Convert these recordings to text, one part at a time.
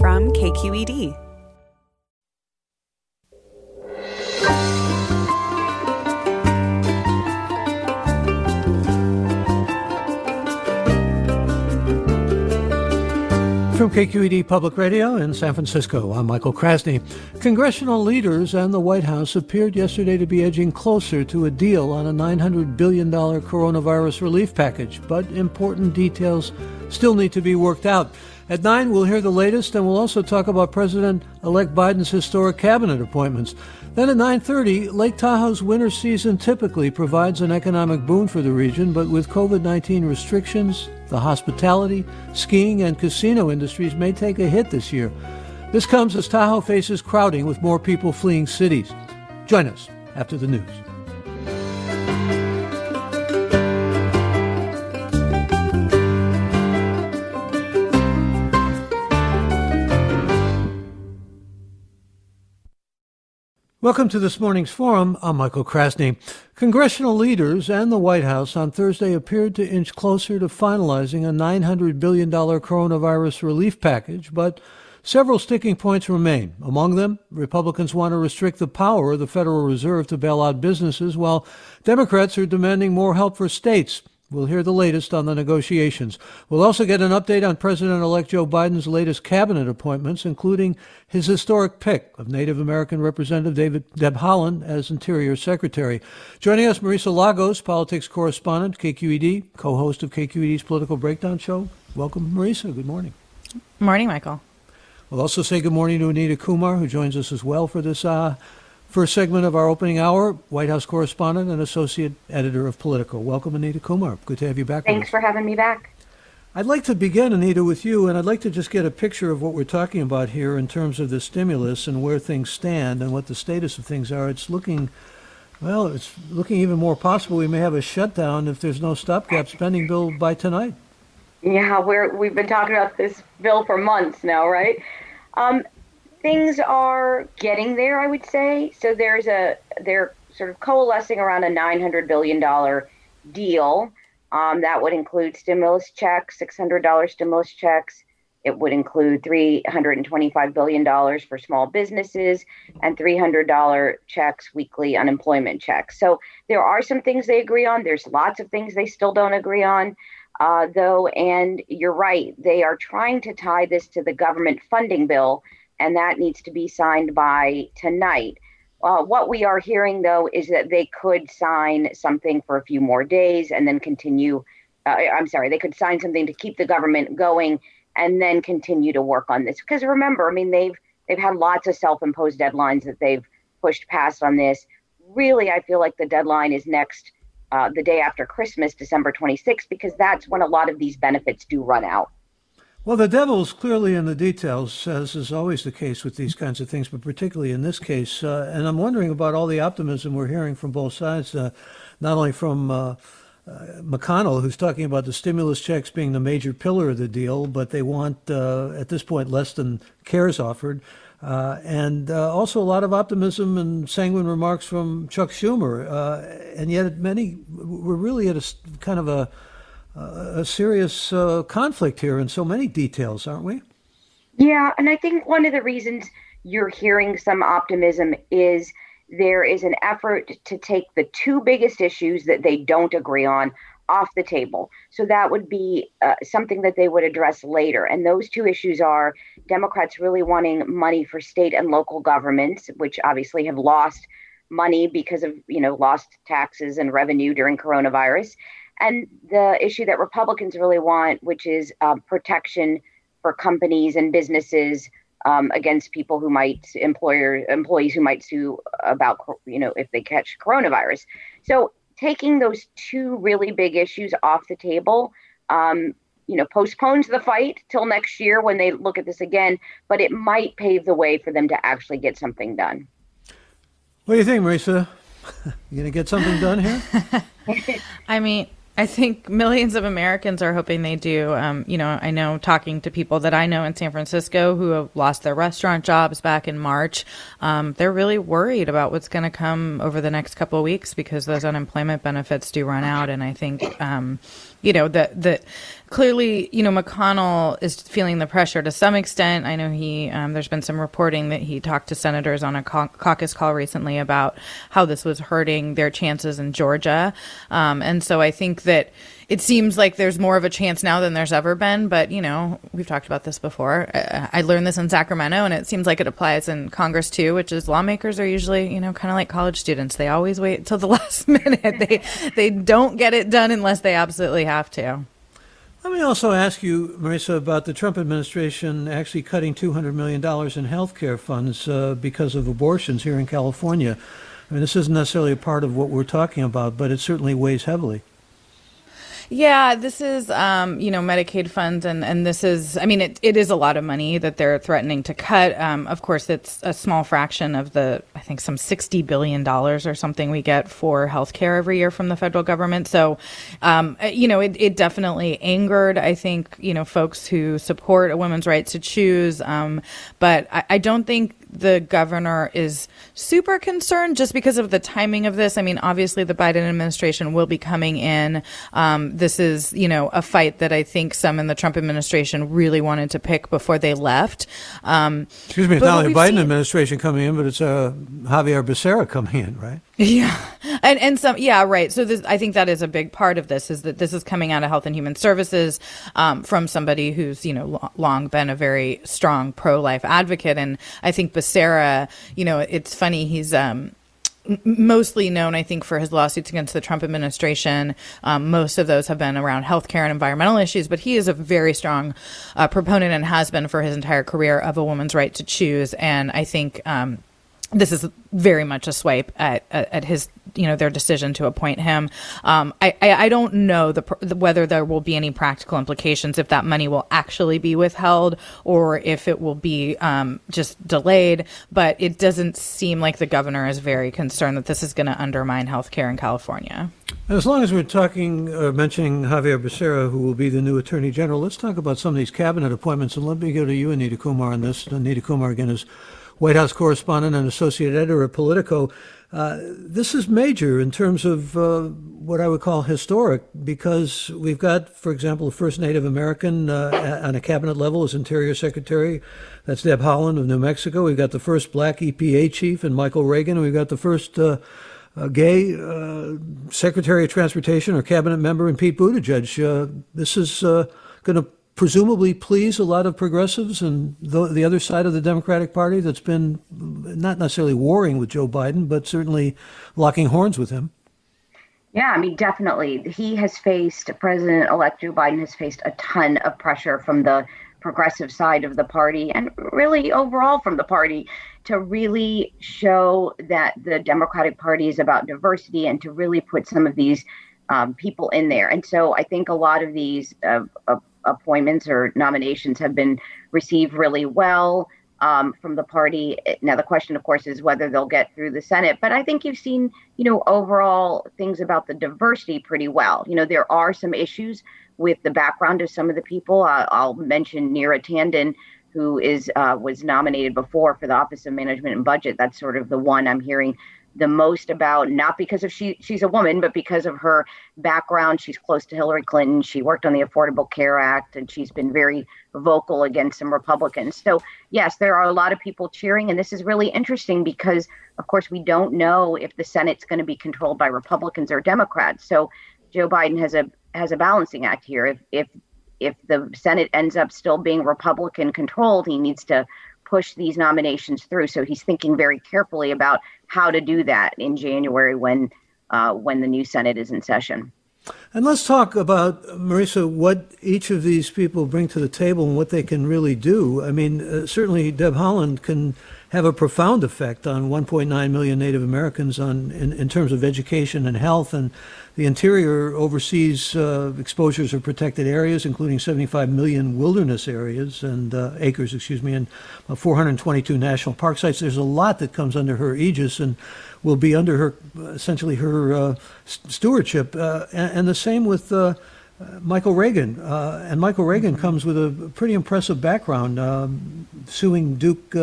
From KQED. From KQED Public Radio in San Francisco, I'm Michael Krasny. Congressional leaders and the White House appeared yesterday to be edging closer to a deal on a $900 billion coronavirus relief package, but important details still need to be worked out. At 9, we'll hear the latest, and we'll also talk about President-elect Biden's historic cabinet appointments. Then at 9:30, Lake Tahoe's winter season typically provides an economic boon for the region, but with COVID-19 restrictions, the hospitality, skiing, and casino industries may take a hit this year. This comes as Tahoe faces crowding with more people fleeing cities. Join us after the news. Welcome to this morning's forum. I'm Michael Krasny. Congressional leaders and the White House on Thursday appeared to inch closer to finalizing a $900 billion coronavirus relief package, but several sticking points remain. Among them, Republicans want to restrict the power of the Federal Reserve to bail out businesses, while Democrats are demanding more help for states. We'll hear the latest on the negotiations. We'll also get an update on President elect Joe Biden's latest cabinet appointments, including his historic pick of Native American Representative David Deb Haaland as Interior Secretary. Joining us, Marisa Lagos, politics correspondent, KQED, co host of KQED's Political Breakdown Show. Welcome, Marisa. Good morning. Morning, Michael. We'll also say good morning to Anita Kumar, who joins us as well for this uh, First segment of our opening hour, White House correspondent and associate editor of Politico. Welcome, Anita Kumar. Good to have you back. Thanks for having me back. I'd like to begin, Anita, with you, and I'd like to just get a picture of what we're talking about here in terms of the stimulus and where things stand and what the status of things are. It's looking, well, it's looking even more possible we may have a shutdown if there's no stopgap spending bill by tonight. Yeah, we're we've been talking about this bill for months now, right? Um, things are getting there, I would say. So there's a they're sort of coalescing around a 900 billion dollar deal. Um, that would include stimulus checks, $600 stimulus checks. It would include $325 billion for small businesses and $300 checks, weekly unemployment checks. So there are some things they agree on. There's lots of things they still don't agree on, uh, though. And you're right, they are trying to tie this to the government funding bill and that needs to be signed by tonight. Uh, what we are hearing, though, is that they could sign something for a few more days and then continue. Uh, I'm sorry, they could sign something to keep the government going and then continue to work on this. Because remember, I mean, they've they've had lots of self-imposed deadlines that they've pushed past on this. Really, I feel like the deadline is next, uh, the day after Christmas, December 26th, because that's when a lot of these benefits do run out. Well, the devil's clearly in the details, as is always the case with these kinds of things, but particularly in this case. Uh, and I'm wondering about all the optimism we're hearing from both sides, uh, not only from uh, uh McConnell, who's talking about the stimulus checks being the major pillar of the deal, but they want, uh, at this point, less than CARES offered. Uh, and also a lot of optimism and sanguine remarks from Chuck Schumer. And yet, many we're really at a kind of a, a serious uh, conflict here in so many details, aren't we? Yeah, and I think one of the reasons you're hearing some optimism is there is an effort to take the two biggest issues that they don't agree on off the table. So that would be uh, something that they would address later. And those two issues are Democrats really wanting money for state and local governments, which obviously have lost money because of, you know, lost taxes and revenue during coronavirus. And the issue that Republicans really want, which is uh, protection for companies and businesses um, against people who might employer employees who might sue about you know if they catch coronavirus. So taking those two really big issues off the table, um, you know, postpones the fight till next year when they look at this again. But it might pave the way for them to actually get something done. What do you think, Marisa? you gonna get something done here? I mean, I think millions of Americans are hoping they do. Um, you know, I know talking to people that I know in San Francisco who have lost their restaurant jobs back in March, um, they're really worried about what's going to come over the next couple of weeks because those unemployment benefits do run out. And I think, um, you know, that that clearly, you know, McConnell is feeling the pressure to some extent. I know he, um, there's been some reporting that he talked to senators on a caucus call recently about how this was hurting their chances in Georgia. Um, and so I think that it seems like there's more of a chance now than there's ever been. But, you know, we've talked about this before. I, I learned this in Sacramento, and it seems like it applies in Congress too, which is lawmakers are usually, you know, kind of like college students. They always wait until the last minute. They, they don't get it done unless they absolutely have to. Let me also ask you, Marisa, about the Trump administration actually cutting $200 million in health care funds uh, because of abortions here in California. I mean, this isn't necessarily a part of what we're talking about, but it certainly weighs heavily. Yeah, this is, um, you know, Medicaid funds, and, and this is, I mean, it, it is a lot of money that they're threatening to cut. Um, of course, it's a small fraction of the, I think, some $60 billion or something we get for healthcare every year from the federal government. So, um, uh, you know, it, it definitely angered, I think, you know, folks who support a woman's right to choose. Um, but I, I don't think the governor is super concerned just because of the timing of this. I mean, obviously, the Biden administration will be coming in. Um, this is, you know, a fight that I think some in the Trump administration really wanted to pick before they left. Um, Excuse me, it's not only the Biden seen, administration coming in, but it's uh, Xavier Becerra coming in, right? Yeah, and and some yeah right. So this, I think that is a big part of this is that this is coming out of Health and Human Services um, from somebody who's you know long been a very strong pro life advocate, and I think Becerra, you know, it's funny he's. Um, mostly known, I think, for his lawsuits against the Trump administration. Um, most of those have been around healthcare and environmental issues, but he is a very strong uh, proponent and has been for his entire career of a woman's right to choose. And I think um, this is very much a swipe at, at his you know their decision to appoint him. Um, I, I, I don't know the, whether there will be any practical implications if that money will actually be withheld or if it will be um, just delayed. But it doesn't seem like the governor is very concerned that this is going to undermine health care in California. As long as we're talking, uh, mentioning Xavier Becerra, who will be the new Attorney General, let's talk about some of these cabinet appointments. And let me go to you, Anita Kumar, on this. Anita Kumar, again, is White House correspondent and associate editor at Politico. Uh, this is major in terms of uh, what I would call historic because we've got, for example, the first Native American uh, on a cabinet level as Interior Secretary. That's Deb Haaland of New Mexico. We've got the first black EPA chief and Michael Regan. And we've got the first uh, uh, gay uh, Secretary of Transportation or cabinet member in Pete Buttigieg. this is going to presumably please a lot of progressives and the, the other side of the Democratic Party that's been not necessarily warring with Joe Biden, but certainly locking horns with him. Yeah, I mean, definitely. He has faced, President elect Joe Biden has faced a ton of pressure from the progressive side of the party and really overall from the party to really show that the Democratic Party is about diversity and to really put some of these um, people in there. And so I think a lot of these uh, uh, appointments or nominations have been received really well um, from the party. Now, the question, of course, is whether they'll get through the Senate. But I think you've seen, you know, overall things about the diversity pretty well. You know, there are some issues with the background of some of the people. Uh, I'll mention Neera Tanden, who is uh, was nominated before for the Office of Management and Budget. That's sort of the one I'm hearing the most about not because of she she's a woman but because of her background. She's close to hillary clinton. She worked on the affordable care act and she's been very vocal against some republicans. So yes there are a lot of people cheering and this is really interesting because of course we don't know if the senate's going to be controlled by republicans or democrats. So joe biden has a has a balancing act here. If if if the senate ends up still being republican controlled he needs to push these nominations through. So he's thinking very carefully about how to do that in January when uh, when the new Senate is in session. And let's talk about, Marisa, what each of these people bring to the table and what they can really do. I mean, uh, certainly Deb Haaland can have a profound effect on 1.9 million Native Americans on in, in terms of education and health. And the Interior oversees uh, exposures of protected areas, including 75 million wilderness areas and uh, acres, excuse me, and 422 national park sites. There's a lot that comes under her aegis and will be under her, essentially her uh, stewardship. Uh, and, and, the same with uh, Michael Regan. Uh, and Michael Regan comes with a pretty impressive background, um, suing Duke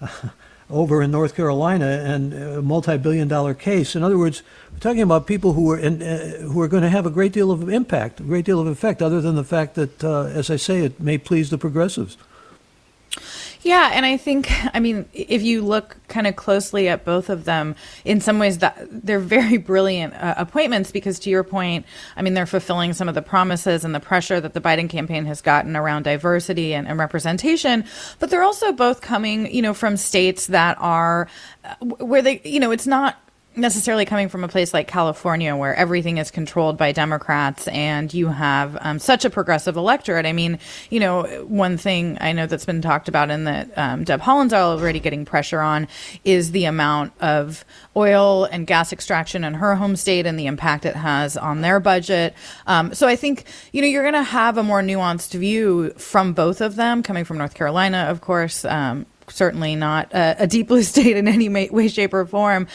over in North Carolina and a multi-billion dollar case. In other words, we're talking about people who are in, uh, who are going to have a great deal of impact, a great deal of effect, other than the fact that, uh, as I say, it may please the progressives. Yeah, and I think I mean if you look kind of closely at both of them, in some ways that they're very brilliant uh, appointments because to your point, I mean they're fulfilling some of the promises and the pressure that the Biden campaign has gotten around diversity and, and representation, but they're also both coming, you know, from states that are uh, where they, you know, it's not necessarily coming from a place like California where everything is controlled by Democrats and you have um, such a progressive electorate. I mean, you know, one thing I know that's been talked about and that um, Deb Haaland's already getting pressure on is the amount of oil and gas extraction in her home state and the impact it has on their budget. Um, so I think, you know, you're going to have a more nuanced view from both of them, coming from North Carolina, of course, um, certainly not a, a deep blue state in any way, shape, or form.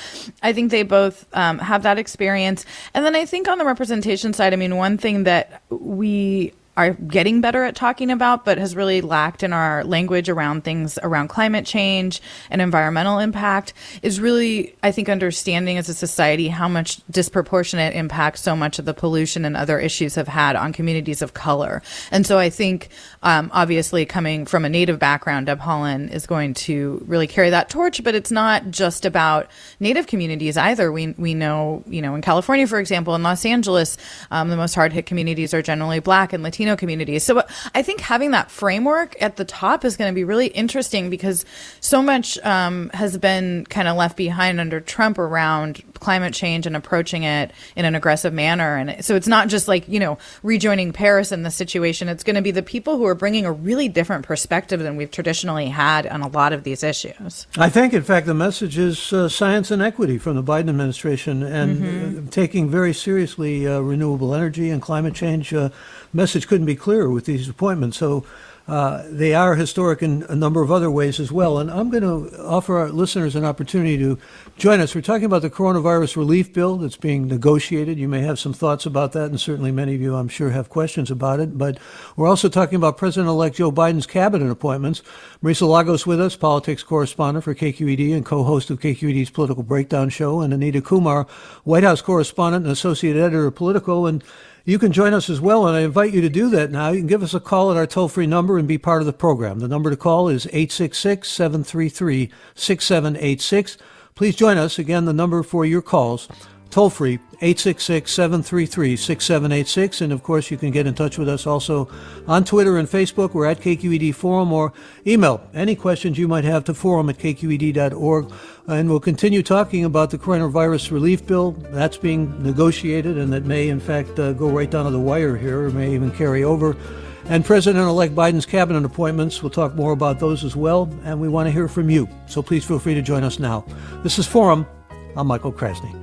I think they both um, have that experience. And then I think on the representation side, I mean, one thing that we are getting better at talking about, but has really lacked in our language around things around climate change and environmental impact is really, I think, understanding as a society how much disproportionate impact so much of the pollution and other issues have had on communities of color. And so I think, um, obviously, coming from a Native background, Deb Haaland is going to really carry that torch, but it's not just about Native communities either. We, we know, you know, in California, for example, in Los Angeles, um, the most hard hit communities are generally black and Latino Latino communities. So I think having that framework at the top is going to be really interesting because so much um, has been kind of left behind under Trump around climate change and approaching it in an aggressive manner. And so it's not just like, you know, rejoining Paris in this situation. It's going to be the people who are bringing a really different perspective than we've traditionally had on a lot of these issues. I think, in fact, the message is uh, science and equity from the Biden administration and mm-hmm. uh, taking very seriously uh, renewable energy and climate change. Uh, message couldn't be clearer with these appointments. So uh, they are historic in a number of other ways as well. And I'm going to offer our listeners an opportunity to join us. We're talking about the coronavirus relief bill that's being negotiated. You may have some thoughts about that, and certainly many of you, I'm sure, have questions about it. But we're also talking about President elect Joe Biden's cabinet appointments. Marisa Lagos with us, politics correspondent for KQED and co host of KQED's Political Breakdown Show, and Anita Kumar, White House correspondent and associate editor of Politico. And you can join us as well, and I invite you to do that now. You can give us a call at our toll free number and be part of the program. The number to call is 866 733 6786. Please join us. Again, the number for your calls toll free 866 733 6786. And of course, you can get in touch with us also on Twitter and Facebook. We're at KQED Forum or email any questions you might have to forum at kqed.org. And we'll continue talking about the coronavirus relief bill that's being negotiated and that may, in fact, uh, go right down to the wire here or may even carry over. And President elect Biden's cabinet appointments. We'll talk more about those as well. And we want to hear from you. So please feel free to join us now. This is Forum. I'm Michael Krasny.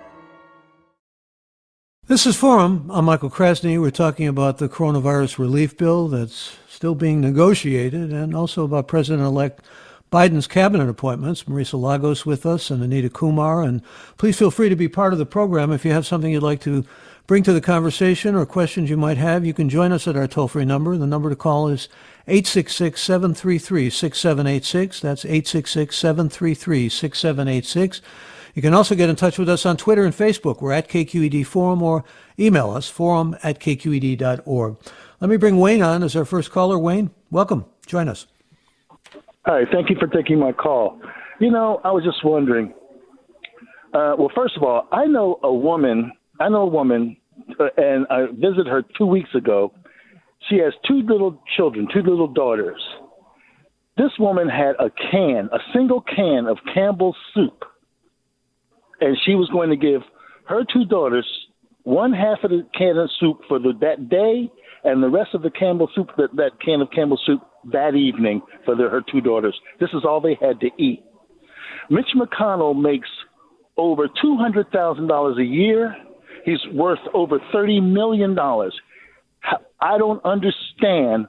This is Forum. I'm Michael Krasny. We're talking about the coronavirus relief bill that's still being negotiated and also about President elect Biden's cabinet appointments. Marisa Lagos with us and Anita Kumar. And please feel free to be part of the program. If you have something you'd like to bring to the conversation or questions you might have, you can join us at our toll free number. The number to call is 866 733 6786. That's 866 733 6786. You can also get in touch with us on Twitter and Facebook. We're at KQED Forum or email us, forum at kqed.org. Let me bring Wayne on as our first caller. Wayne, welcome. Join us. Hi, thank you for taking my call. You know, I was just wondering. Uh, well, first of all, I know a woman. I know a woman, uh, and I visited her two weeks ago. She has two little children, two little daughters. This woman had a can, a single can of Campbell's soup and she was going to give her two daughters one half of the can of soup for the, that day, and the rest of the Campbell soup, that, that can of Campbell soup that evening for the, her two daughters. This is all they had to eat. Mitch McConnell makes over two hundred thousand dollars a year. He's worth over thirty million dollars. I don't understand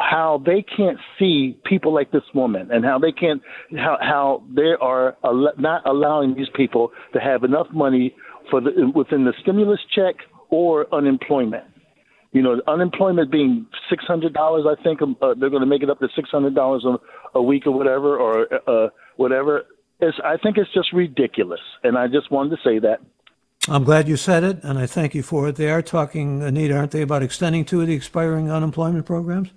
how they can't see people like this woman and how they can't how how they are not allowing these people to have enough money for the within the stimulus check or unemployment. You know, unemployment being six hundred dollars, I think uh, they're going to make it up to six hundred dollars a week or whatever, or uh, whatever. It's, I think it's just ridiculous, and I just wanted to say that. I'm glad you said it, and I thank you for it. They are talking, Anita, aren't they, about extending to the expiring unemployment programs?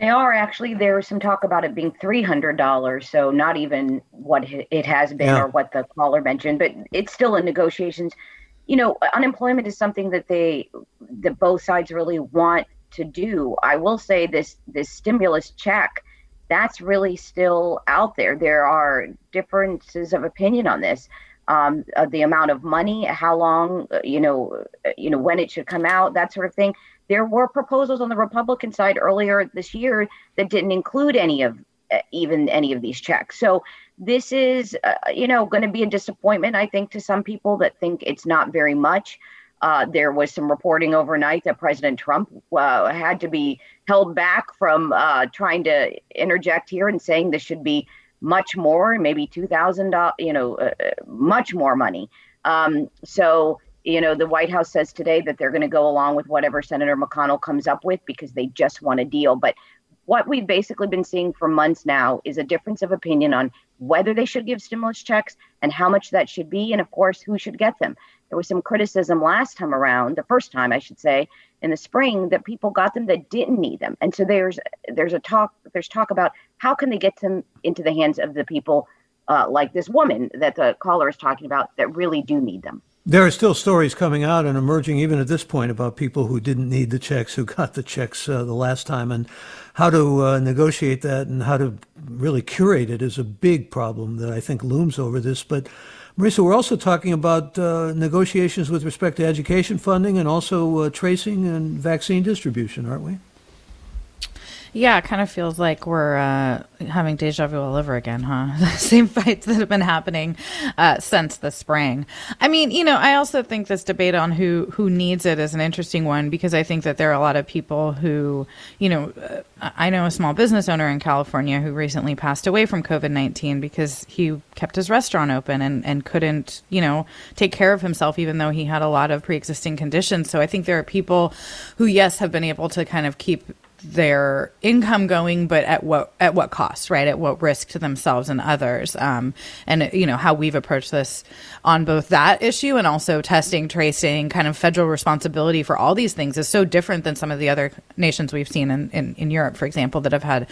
They are actually. There was some talk about it being three hundred dollars, so not even what it has been yeah. or what the caller mentioned, but it's still in negotiations. You know, unemployment is something that they, that both sides really want to do. I will say this: this stimulus check, that's really still out there. There are differences of opinion on this. Um, the amount of money, how long, uh, you know, uh, you know, when it should come out, that sort of thing. There were proposals on the Republican side earlier this year that didn't include any of uh, even any of these checks. So this is, uh, you know, going to be a disappointment, I think, to some people that think it's not very much. Uh, there was some reporting overnight that President Trump uh, had to be held back from uh, trying to interject here and saying this should be much more, maybe two thousand dollars, you know, uh, much more money. Um, so you know, the White House says today that they're going to go along with whatever Senator McConnell comes up with because they just want a deal. But what we've basically been seeing for months now is a difference of opinion on whether they should give stimulus checks and how much that should be, and of course, who should get them. There was some criticism last time around, the first time I should say, in the spring, that people got them that didn't need them, and so there's there's a talk there's talk about how can they get them into the hands of the people uh, like this woman that the caller is talking about that really do need them. There are still stories coming out and emerging, even at this point, about people who didn't need the checks, who got the checks uh, the last time, and how to uh, negotiate that and how to really curate it is a big problem that I think looms over this. But Marisa, we're also talking about uh, negotiations with respect to education funding and also uh, tracing and vaccine distribution, aren't we? Yeah, it kind of feels like we're uh, having deja vu all over again, huh? The same fights that have been happening uh, since the spring. I mean, you know, I also think this debate on who who needs it is an interesting one because I think that there are a lot of people who, you know, uh, I know a small business owner in California who recently passed away from COVID nineteen because he kept his restaurant open and and couldn't, you know, take care of himself even though he had a lot of pre existing conditions. So I think there are people who, yes, have been able to kind of keep their income going, but at what at what cost, right? At what risk to themselves and others? Um, and you know how we've approached this on both that issue and also testing, tracing, kind of federal responsibility for all these things is so different than some of the other nations we've seen in in, in Europe, for example, that have had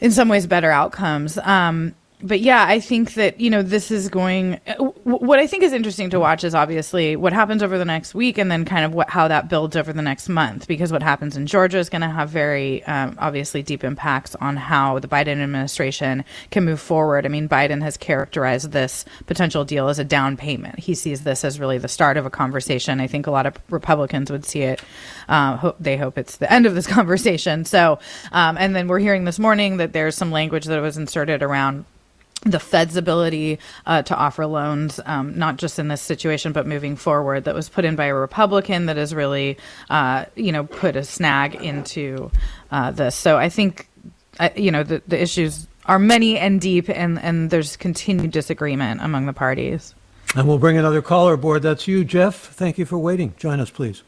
in some ways better outcomes. Um, but yeah, I think that you know this is going. What I think is interesting to watch is obviously what happens over the next week, and then kind of what how that builds over the next month. Because what happens in Georgia is going to have very um, obviously deep impacts on how the Biden administration can move forward. I mean, Biden has characterized this potential deal as a down payment. He sees this as really the start of a conversation. I think a lot of Republicans would see it. Uh, they hope it's the end of this conversation. So, um, and then we're hearing this morning that there's some language that was inserted around the Fed's ability uh, to offer loans, um, not just in this situation, but moving forward, that was put in by a Republican that has really, uh, you know, put a snag into uh, this. So I think, uh, you know, the, the issues are many and deep, and, and there's continued disagreement among the parties. And we'll bring another caller aboard. That's you, Jeff. Thank you for waiting. Join us, please.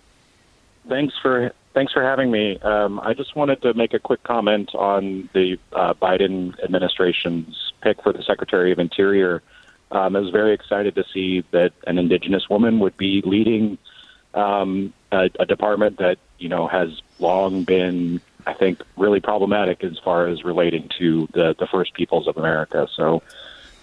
Thanks for Thanks for having me. Um, I just wanted to make a quick comment on the uh, Biden administration's pick for the Secretary of Interior. Um, I was very excited to see that an Indigenous woman would be leading um, a, a department that you know has long been, I think, really problematic as far as relating to the the First Peoples of America. So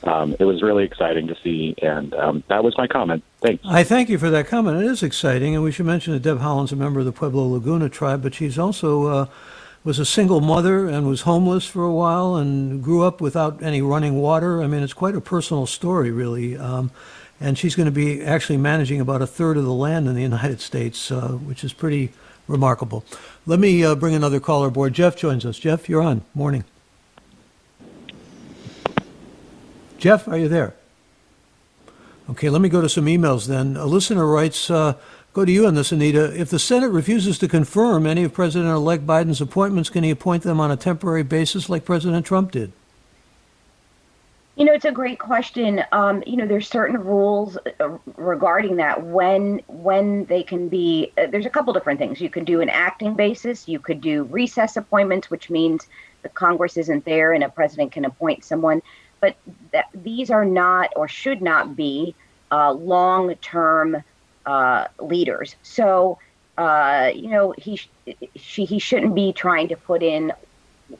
um, it was really exciting to see, and um, that was my comment. Thanks. I thank you for that comment. It is exciting, and we should mention that Deb Haaland's a member of the Pueblo Laguna tribe, but she's also uh, was a single mother and was homeless for a while and grew up without any running water. I mean, it's quite a personal story, really. Um, and she's going to be actually managing about a third of the land in the United States, uh, which is pretty remarkable. Let me uh, bring another caller aboard. Jeff joins us. Jeff, you're on. Morning. Jeff, are you there? Okay, let me go to some emails then. A listener writes, uh, go to you on this, Anita. If the Senate refuses to confirm any of President elect Biden's appointments, can he appoint them on a temporary basis like President Trump did? You know, it's a great question. Um, you know, there's certain rules uh, regarding that when when they can be. Uh, there's a couple different things. You can do an acting basis. You could do recess appointments, which means the Congress isn't there and a president can appoint someone but that these are not or should not be uh, long-term uh, leaders. So, uh, you know, he she he shouldn't be trying to put in.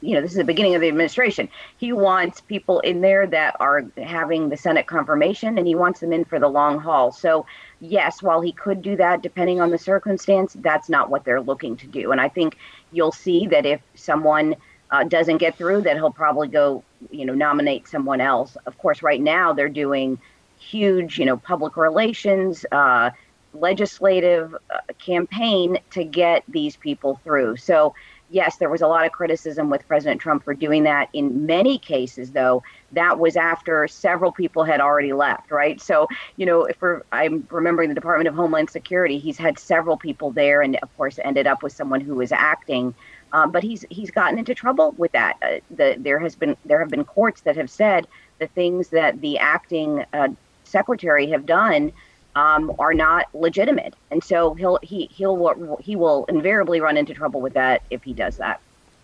You know, this is the beginning of the administration. He wants people in there that are having the Senate confirmation, and he wants them in for the long haul. So, yes, while he could do that, depending on the circumstance, that's not what they're looking to do. And I think you'll see that if someone uh, doesn't get through, that he'll probably go, you know, nominate someone else. Of course, right now they're doing huge, you know, public relations, uh, legislative uh, campaign to get these people through. So, yes, there was a lot of criticism with President Trump for doing that. In many cases, though, that was after several people had already left, right? So, you know, if I'm remembering the Department of Homeland Security, he's had several people there, and of course, ended up with someone who was acting. Um, but he's he's gotten into trouble with that. Uh, the, there has been there have been courts that have said the things that the acting uh, secretary have done um, are not legitimate, and so he'll he he'll he will invariably run into trouble with that if he does that.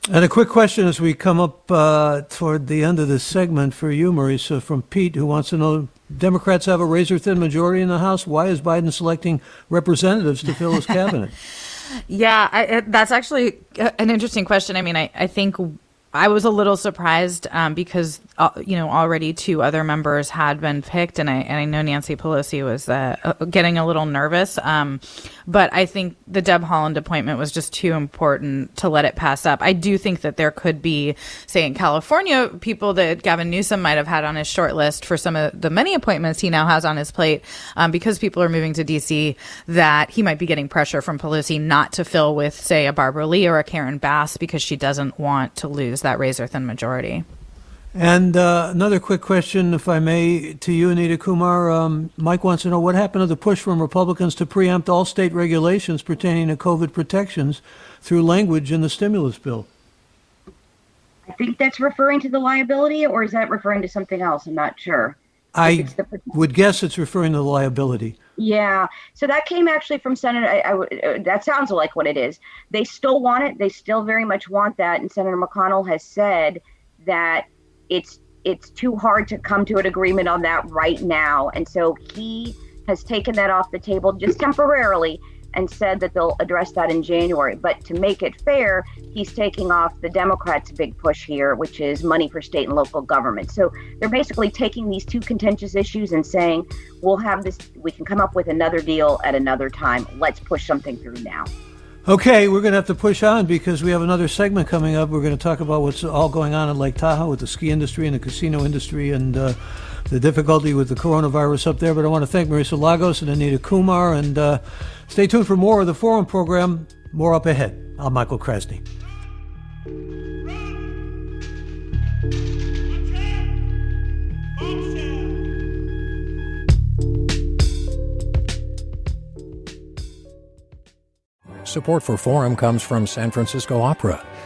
And a quick question as we come up uh, toward the end of this segment for you, Marisa, from Pete, who wants to know Democrats have a razor thin majority in the House. Why is Biden selecting representatives to fill his cabinet? Yeah, I, that's actually an interesting question. I mean, I, I think I was a little surprised um, because uh, you know already two other members had been picked, and I and I know Nancy Pelosi was uh, uh, getting a little nervous. Um, but I think the Deb Haaland appointment was just too important to let it pass up. I do think that there could be, say, in California, people that Gavin Newsom might have had on his short list for some of the many appointments he now has on his plate, um, because people are moving to DC. That he might be getting pressure from Pelosi not to fill with, say, a Barbara Lee or a Karen Bass because she doesn't want to lose that razor thin majority. And uh, another quick question, if I may, to you, Anita Kumar. Um, Mike wants to know what happened to the push from Republicans to preempt all state regulations pertaining to COVID protections through language in the stimulus bill. I think that's referring to the liability, or is that referring to something else? I'm not sure. I the, would guess it's referring to the liability. Yeah. So that came actually from Senator. I, I, uh, that sounds like what it is. They still want it. They still very much want that. And Senator McConnell has said that it's it's too hard to come to an agreement on that right now. And so he has taken that off the table just temporarily and said that they'll address that in January. But to make it fair, he's taking off the Democrats' big push here, which is money for state and local government. So they're basically taking these two contentious issues and saying, we'll have this, we can come up with another deal at another time. Let's push something through now. Okay, we're going to have to push on because we have another segment coming up. We're going to talk about what's all going on in Lake Tahoe with the ski industry and the casino industry and uh, the difficulty with the coronavirus up there. But I want to thank Marisa Lagos and Anita Kumar. And uh, stay tuned for more of the Forum program. More up ahead. I'm Michael Krasny. Support for Forum comes from San Francisco Opera.